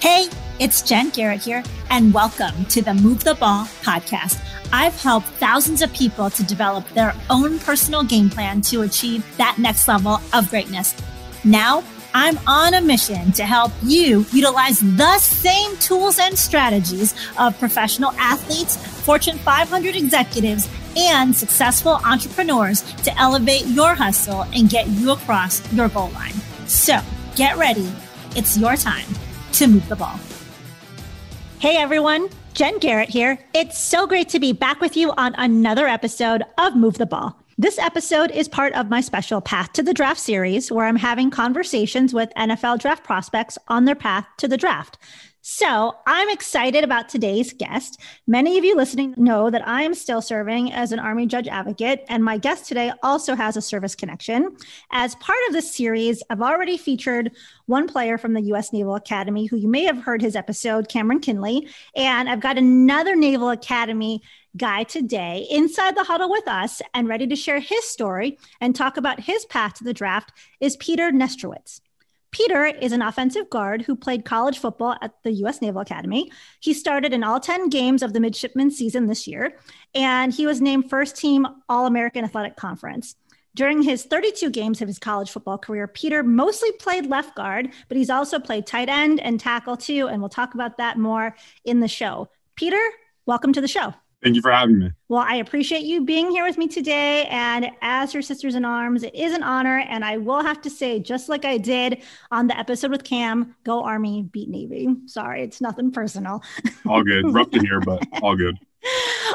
Hey, it's Jen Garrett here, and welcome to the Move the Ball podcast. I've helped thousands of people to develop their own personal game plan to achieve that next level of greatness. Now, I'm on a mission to help you utilize the same tools and strategies of professional athletes, Fortune 500 executives, and successful entrepreneurs to elevate your hustle and get you across your goal line. So get ready. It's your time to move the ball. Hey everyone, Jen Garrett here. It's so great to be back with you on another episode of Move the Ball. This episode is part of my special Path to the Draft series, where I'm having conversations with NFL draft prospects on their path to the draft. So I'm excited about today's guest. Many of you listening know that I am still serving as an Army Judge Advocate, and my guest today also has a service connection. As part of this series, I've already featured one player from the U.S. Naval Academy who you may have heard his episode, Cameron Kinley, and I've got another Naval Academy guy today inside the huddle with us and ready to share his story and talk about his path to the draft is Peter Nestrowitz. Peter is an offensive guard who played college football at the U.S. Naval Academy. He started in all 10 games of the midshipman season this year, and he was named first team All American Athletic Conference. During his 32 games of his college football career, Peter mostly played left guard, but he's also played tight end and tackle too. And we'll talk about that more in the show. Peter, welcome to the show. Thank you for having me. Well, I appreciate you being here with me today. And as your sisters in arms, it is an honor. And I will have to say, just like I did on the episode with Cam, go Army, beat Navy. Sorry, it's nothing personal. All good. Rough to hear, but all good.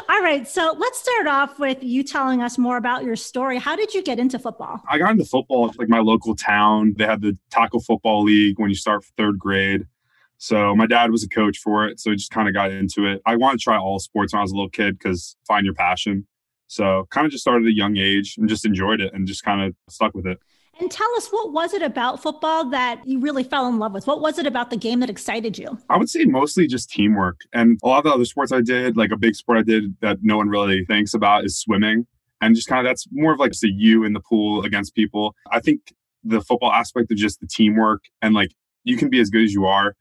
All right. So let's start off with you telling us more about your story. How did you get into football? I got into football like my local town. They had the tackle football league when you start third grade. So my dad was a coach for it. So I just kind of got into it. I wanted to try all sports when I was a little kid because find your passion. So kind of just started at a young age and just enjoyed it and just kind of stuck with it. And tell us, what was it about football that you really fell in love with? What was it about the game that excited you? I would say mostly just teamwork. And a lot of the other sports I did, like a big sport I did that no one really thinks about is swimming. And just kind of that's more of like a you in the pool against people. I think the football aspect of just the teamwork and like you can be as good as you are,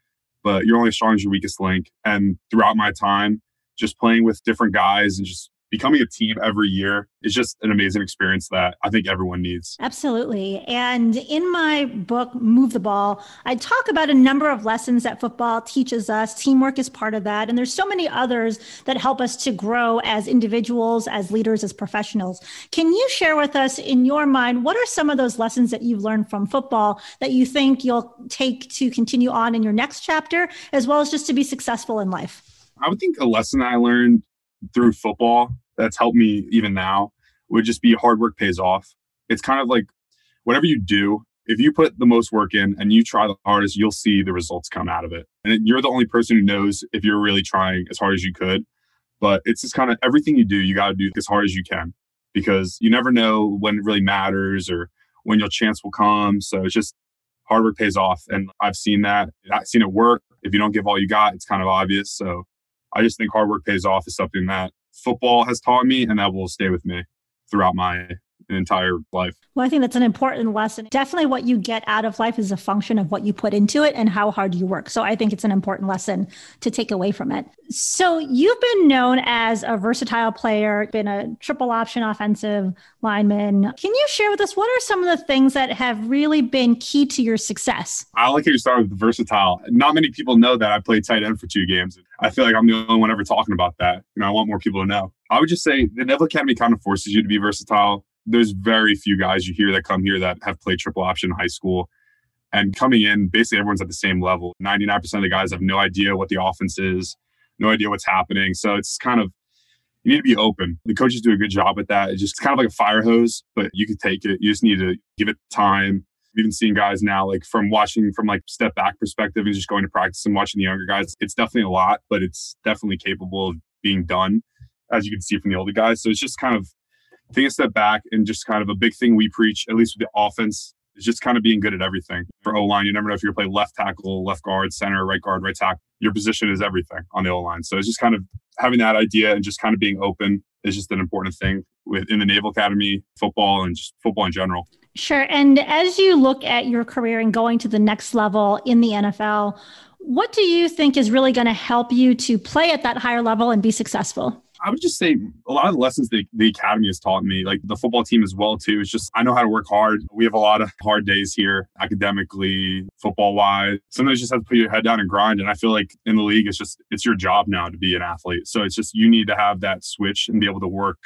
but you're only as strong as your weakest link. And throughout my time, just playing with different guys and just becoming a team every year is just an amazing experience that I think everyone needs. Absolutely. And in my book, Move the Ball, I talk about a number of lessons that football teaches us. Teamwork is part of that. And there's so many others that help us to grow as individuals, as leaders, as professionals. Can you share with us, in your mind, what are some of those lessons that you've learned from football that you think you'll take to continue on in your next chapter, as well as just to be successful in life? I would think a lesson I learned through football that's helped me even now would just be hard work pays off. It's kind of like whatever you do, if you put the most work in and you try the hardest, you'll see the results come out of it. And you're the only person who knows if you're really trying as hard as you could. But it's just kind of everything you do, you got to do as hard as you can because you never know when it really matters or when your chance will come. So it's just hard work pays off. And I've seen that. I've seen it work. If you don't give all you got, it's kind of obvious. So I just think hard work pays off is something that football has taught me and that will stay with me throughout my entire life. Well, I think that's an important lesson. Definitely what you get out of life is a function of what you put into it and how hard you work. So I think it's an important lesson to take away from it. So you've been known as a versatile player, been a triple option offensive lineman. Can you share with us what are some of the things that have really been key to your success? I like how you start with versatile. Not many people know that I played tight end for two games. I feel like I'm the only one ever talking about that. You know, I want more people to know. I would just say the Naval Academy kind of forces you to be versatile there's very few guys you hear that come here that have played triple option in high school. And coming in, basically everyone's at the same level. 99% of the guys have no idea what the offense is, no idea what's happening. So it's kind of, you need to be open. The coaches do a good job at that. It's just kind of like a fire hose, but you can take it. You just need to give it time. I've even seen guys now, like from watching from like step back perspective and just going to practice and watching the younger guys. It's definitely a lot, but it's definitely capable of being done, as you can see from the older guys. So it's just kind of take a step back and just kind of a big thing we preach, at least with the offense, is just kind of being good at everything. For O line, you never know if you're going to play left tackle, left guard, center, right guard, right tackle. Your position is everything on the O line. So it's just kind of having that idea and just kind of being open is just an important thing within the Naval Academy, football, and just football in general. Sure. And as you look at your career and going to the next level in the NFL, What do you think is really going to help you to play at that higher level and be successful? I would just say a lot of the lessons the academy has taught me, like the football team as well too. It's just I know how to work hard. We have a lot of hard days here, academically, football wise. Sometimes you just have to put your head down and grind. And I feel like in the league, it's just it's your job now to be an athlete. So it's just you need to have that switch and be able to work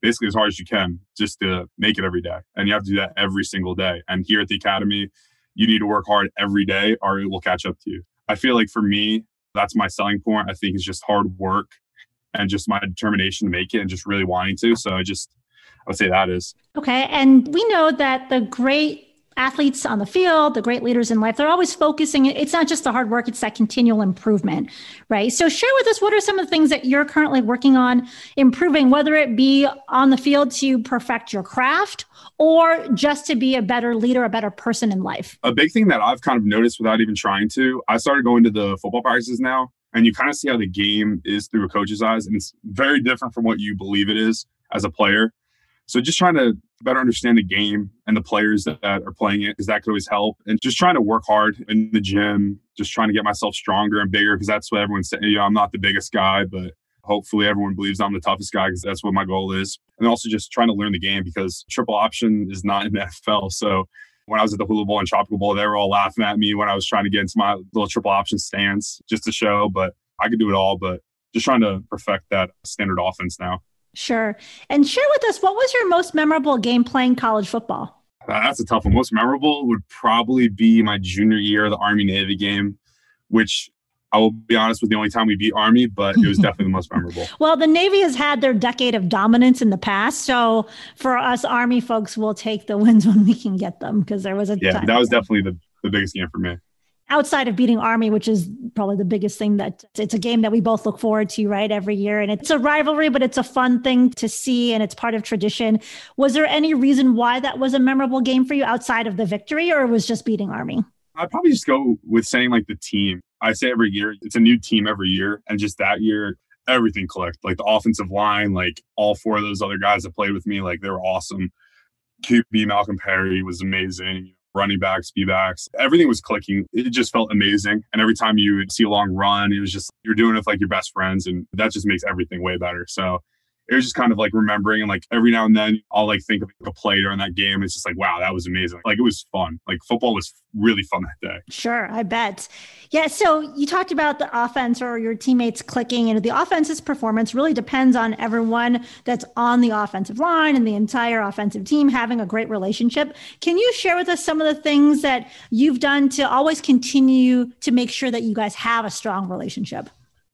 basically as hard as you can just to make it every day. And you have to do that every single day. And here at the academy, you need to work hard every day or it will catch up to you. I feel like for me, that's my selling point. I think it's just hard work and just my determination to make it and just really wanting to. So I just, I would say that is. Okay. And we know that the great athletes on the field, the great leaders in life, they're always focusing. It's not just the hard work, it's that continual improvement, right? So, share with us what are some of the things that you're currently working on improving, whether it be on the field to perfect your craft or just to be a better leader, a better person in life? A big thing that I've kind of noticed without even trying to, I started going to the football practices now, and you kind of see how the game is through a coach's eyes, and it's very different from what you believe it is as a player. So just trying to better understand the game and the players that, are playing it, because that could always help. And just trying to work hard in the gym, just trying to get myself stronger and bigger, because that's what everyone's saying. You know, I'm not the biggest guy, but hopefully everyone believes I'm the toughest guy because that's what my goal is. And also just trying to learn the game because triple option is not in the NFL. So when I was at the Hula Bowl and Tropical Bowl, they were all laughing at me when I was trying to get into my little triple option stance just to show, but I could do it all. But just trying to perfect that standard offense now. Sure. And share with us what was your most memorable game playing college football? Uh, that's a tough one. Most memorable would probably be my junior year, the Army Navy game, which I will be honest with the only time we beat Army, but it was definitely the most memorable. well, the Navy has had their decade of dominance in the past. So for us Army folks, we'll take the wins when we can get them because there was a yeah, that was definitely the, the biggest game for me outside of beating Army, which is probably the biggest thing that it's a game that we both look forward to, right? Every year. And it's a rivalry, but it's a fun thing to see and it's part of tradition. Was there any reason why that was a memorable game for you outside of the victory or was just beating Army? I'd probably just go with saying like the team. I say every year, it's a new team every year. And just that year, everything clicked. Like the offensive line, like all four of those other guys that played with me, like they were awesome. QB Malcolm Perry was amazing running backs, speed backs. Everything was clicking. It just felt amazing. And every time you would see a long run, it was just you're doing it with like your best friends, and that just makes everything way better. So it was just kind of like remembering and like every now and then I'll like think of a play during that game. It's just like, wow, that was amazing. Like it was fun. Like football was really fun that day. Sure, I bet. Yeah. So you talked about the offense or your teammates clicking, and the offense's performance really depends on everyone that's on the offensive line and the entire offensive team having a great relationship. Can you share with us some of the things that you've done to always continue to make sure that you guys have a strong relationship?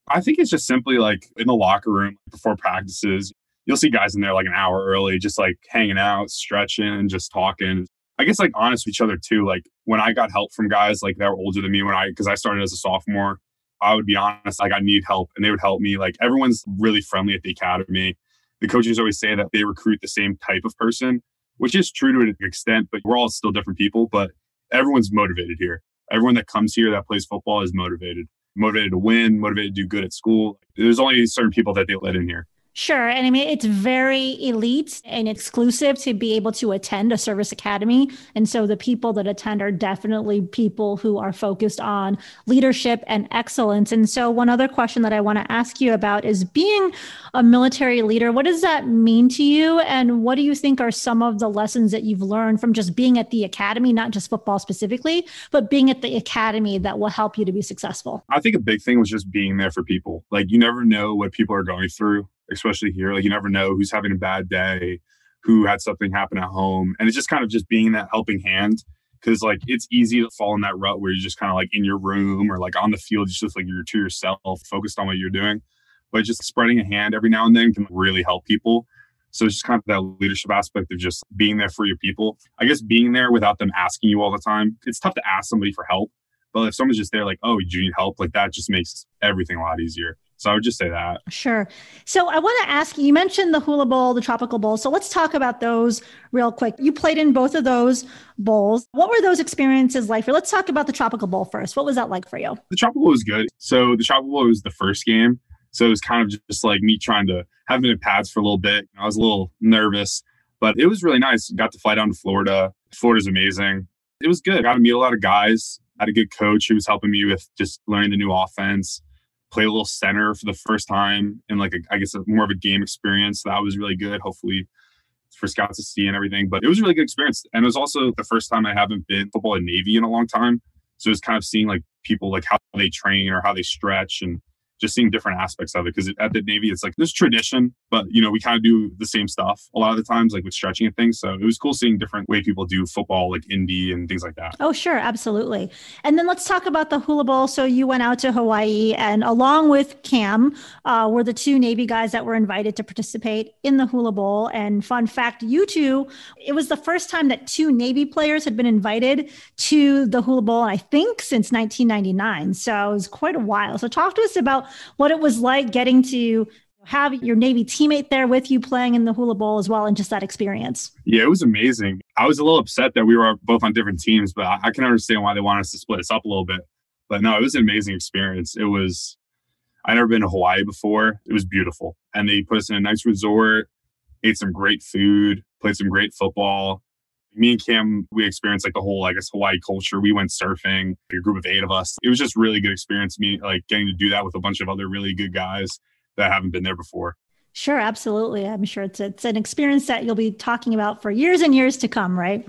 I think it's just simply like in the locker room before practices, you'll see guys in there like an hour early, just like hanging out, stretching, just talking. I guess like honest with each other too. Like when I got help from guys like that were older than me when I, because I started as a sophomore, I would be honest, like I need help and they would help me. Like everyone's really friendly at the academy. The coaches always say that they recruit the same type of person, which is true to an extent, but we're all still different people. But everyone's motivated here. Everyone that comes here that plays football is motivated motivated to win, motivated to do good at school. There's only certain people that they let in here. Sure. And I mean, it's very elite and exclusive to be able to attend a service academy. And so the people that attend are definitely people who are focused on leadership and excellence. And so, one other question that I want to ask you about is being a military leader, what does that mean to you? And what do you think are some of the lessons that you've learned from just being at the academy, not just football specifically, but being at the academy that will help you to be successful? I think a big thing was just being there for people. Like, you never know what people are going through especially here. Like you never know who's having a bad day, who had something happen at home. And it's just kind of just being that helping hand. Cause like it's easy to fall in that rut where you're just kind of like in your room or like on the field, it's just like you're to yourself, focused on what you're doing. But just spreading a hand every now and then can really help people. So it's just kind of that leadership aspect of just being there for your people. I guess being there without them asking you all the time. It's tough to ask somebody for help. But if someone's just there, like, oh, do you need help? Like that just makes everything a lot easier. So I would just say that. Sure. So I want to ask you, you mentioned the Hula Bowl, the Tropical Bowl. So let's talk about those real quick. You played in both of those bowls. What were those experiences like for Let's talk about the Tropical Bowl first. What was that like for you? The Tropical Bowl was good. So the Tropical Bowl was the first game. So it was kind of just like me trying to have been in pads for a little bit. I was a little nervous, but it was really nice. Got to fly down to Florida. Florida's amazing. It was good. Got to meet a lot of guys I had a good coach who was helping me with just learning the new offense. Play a little center for the first time in like a, I guess a, more of a game experience. That was really good. Hopefully for scouts to see and everything. But it was a really good experience. And it was also the first time I haven't been football in Navy in a long time. So it's kind of seeing like people like how they train or how they stretch and just seeing different aspects of it. Because at the Navy, it's like there's tradition, but you know, we kind of do the same stuff a lot of the times, like with stretching and things. So it was cool seeing different way people do football, like indie and things like that. Oh, sure, absolutely. And then let's talk about the Hula Bowl. So you went out to Hawaii, and along with Cam, uh, were the two Navy guys that were invited to participate in the Hula Bowl. And fun fact, you two, it was the first time that two Navy players had been invited to the Hula Bowl, I think, since 1999. So it was quite a while. So talk to us about what it was like getting to have your Navy teammate there with you playing in the Hula Bowl as well, and just that experience. Yeah, it was amazing. I was a little upset that we were both on different teams, but I can understand why they wanted us to split us up a little bit. But no, it was an amazing experience. It was, I'd never been to Hawaii before. It was beautiful. And they put us in a nice resort, ate some great food, played some great football me and Cam, we experienced like the whole, I guess, Hawaii culture. We went surfing, a group of eight of us. It was just really good experience. Me like getting to do that with a bunch of other really good guys that haven't been there before. Sure, absolutely. I'm sure it's it's an experience that you'll be talking about for years and years to come, right?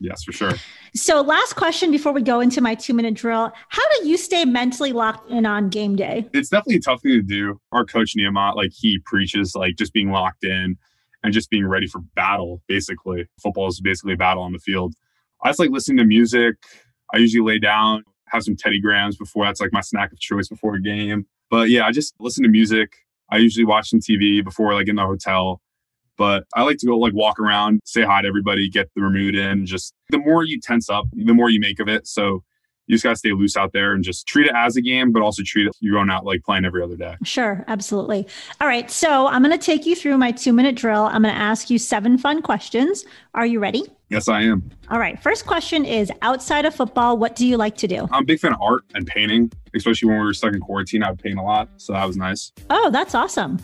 Yes, for sure. So, last question before we go into my two minute drill. How do you stay mentally locked in on game day? It's definitely a tough thing to do. Our coach, Niumat, like he preaches like just being locked in and just being ready for battle, basically. Football is basically a battle on the field. I just like listening to music. I usually lay down, have some Teddy Grahams before. That's like my snack of choice before a game. But yeah, I just listen to music. I usually watch some TV before, like in the hotel. But I like to go like walk around, say hi to everybody, get the mood in. Just the more you tense up, the more you make of it. So you just got to stay loose out there and just treat it as a game, but also treat it you're going out like playing every other day. Sure, absolutely. All right. So I'm going to take you through my two minute drill. I'm going to ask you seven fun questions. Are you ready? Yes, I am. All right. First question is outside of football, what do you like to do? I'm a big fan of art and painting, especially when we were stuck in quarantine. I would paint a lot. So that was nice. Oh, that's awesome.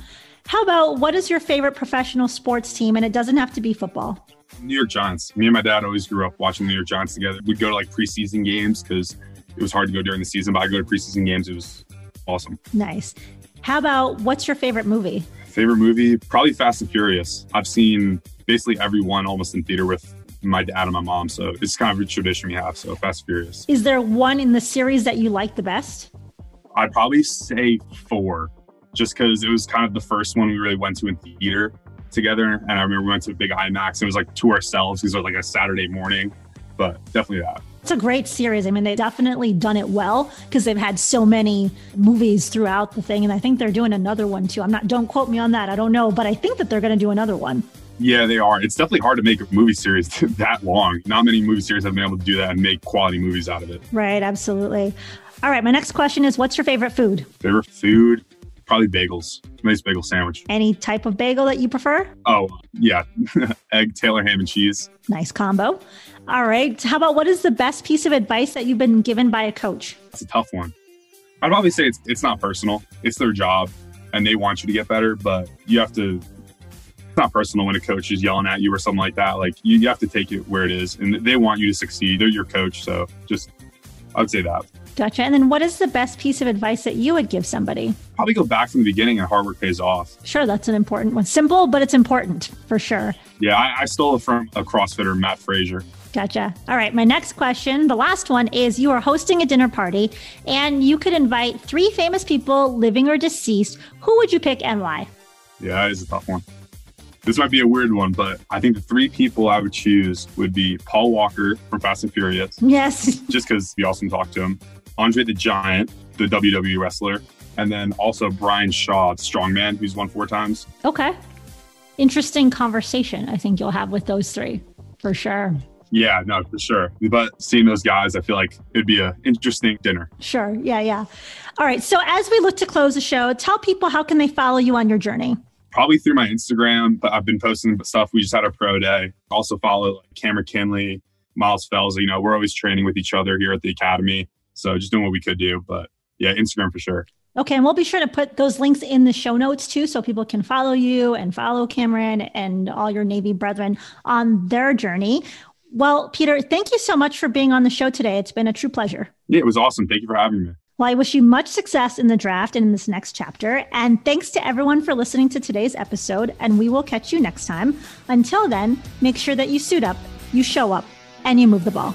How about what is your favorite professional sports team? And it doesn't have to be football. New York Giants. Me and my dad always grew up watching the New York Giants together. We'd go to like preseason games because it was hard to go during the season, but I go to preseason games. It was awesome. Nice. How about what's your favorite movie? Favorite movie? Probably Fast and Furious. I've seen basically every one almost in theater with my dad and my mom. So it's kind of a tradition we have. So Fast and Furious. Is there one in the series that you like the best? I'd probably say four, just because it was kind of the first one we really went to in theater together. And I remember we went to a big IMAX. It was like to ourselves because it was like a Saturday morning, but definitely that. It's a great series. I mean, they've definitely done it well because they've had so many movies throughout the thing. And I think they're doing another one too. I'm not, don't quote me on that. I don't know, but I think that they're going to do another one. Yeah, they are. It's definitely hard to make a movie series that long. Not many movie series have been able to do that and make quality movies out of it. Right, absolutely. All right, my next question is what's your favorite food? Favorite food? Probably bagels. Nice bagel sandwich. Any type of bagel that you prefer? Oh, yeah. Egg, Taylor, ham, and cheese. Nice combo. All right. How about what is the best piece of advice that you've been given by a coach? It's a tough one. I'd probably say it's, it's not personal, it's their job and they want you to get better, but you have to. It's not personal when a coach is yelling at you or something like that. Like you, you have to take it where it is, and they want you to succeed. They're your coach, so just I would say that. Gotcha. And then what is the best piece of advice that you would give somebody? Probably go back from the beginning and hard work pays off. Sure, that's an important one. Simple, but it's important for sure. Yeah, I, I stole it from a CrossFitter, Mat Fraser. Gotcha. All right. My next question, the last one is you are hosting a dinner party and you could invite three famous people, living or deceased. Who would you pick and why? Yeah, it is a tough one. This might be a weird one, but I think the three people I would choose would be Paul Walker from Fast and Furious. Yes. just because we awesome to talk to him. Andre the Giant, the WWE wrestler, and then also Brian Shaw, strongman, who's won four times. Okay. Interesting conversation, I think you'll have with those three for sure. Yeah, no, for sure. But seeing those guys, I feel like it'd be an interesting dinner. Sure. Yeah, yeah. All right. So as we look to close the show, tell people how can they follow you on your journey? Probably through my Instagram, but I've been posting stuff. We just had a pro day. Also follow like Cameron Kinley, Myles Fells. You know, we're always training with each other here at the academy. So just doing what we could do. But yeah, Instagram for sure. Okay, and we'll be sure to put those links in the show notes too, so people can follow you and follow Cameron and all your Navy brethren on their journey. Well, Peter, thank you so much for being on the show today. It's been a true pleasure. Yeah, it was awesome. Thank you for having me. Well, I wish you much success in the draft and in this next chapter. And thanks to everyone for listening to today's episode. And we will catch you next time. Until then, make sure that you suit up, you show up, and you move the ball.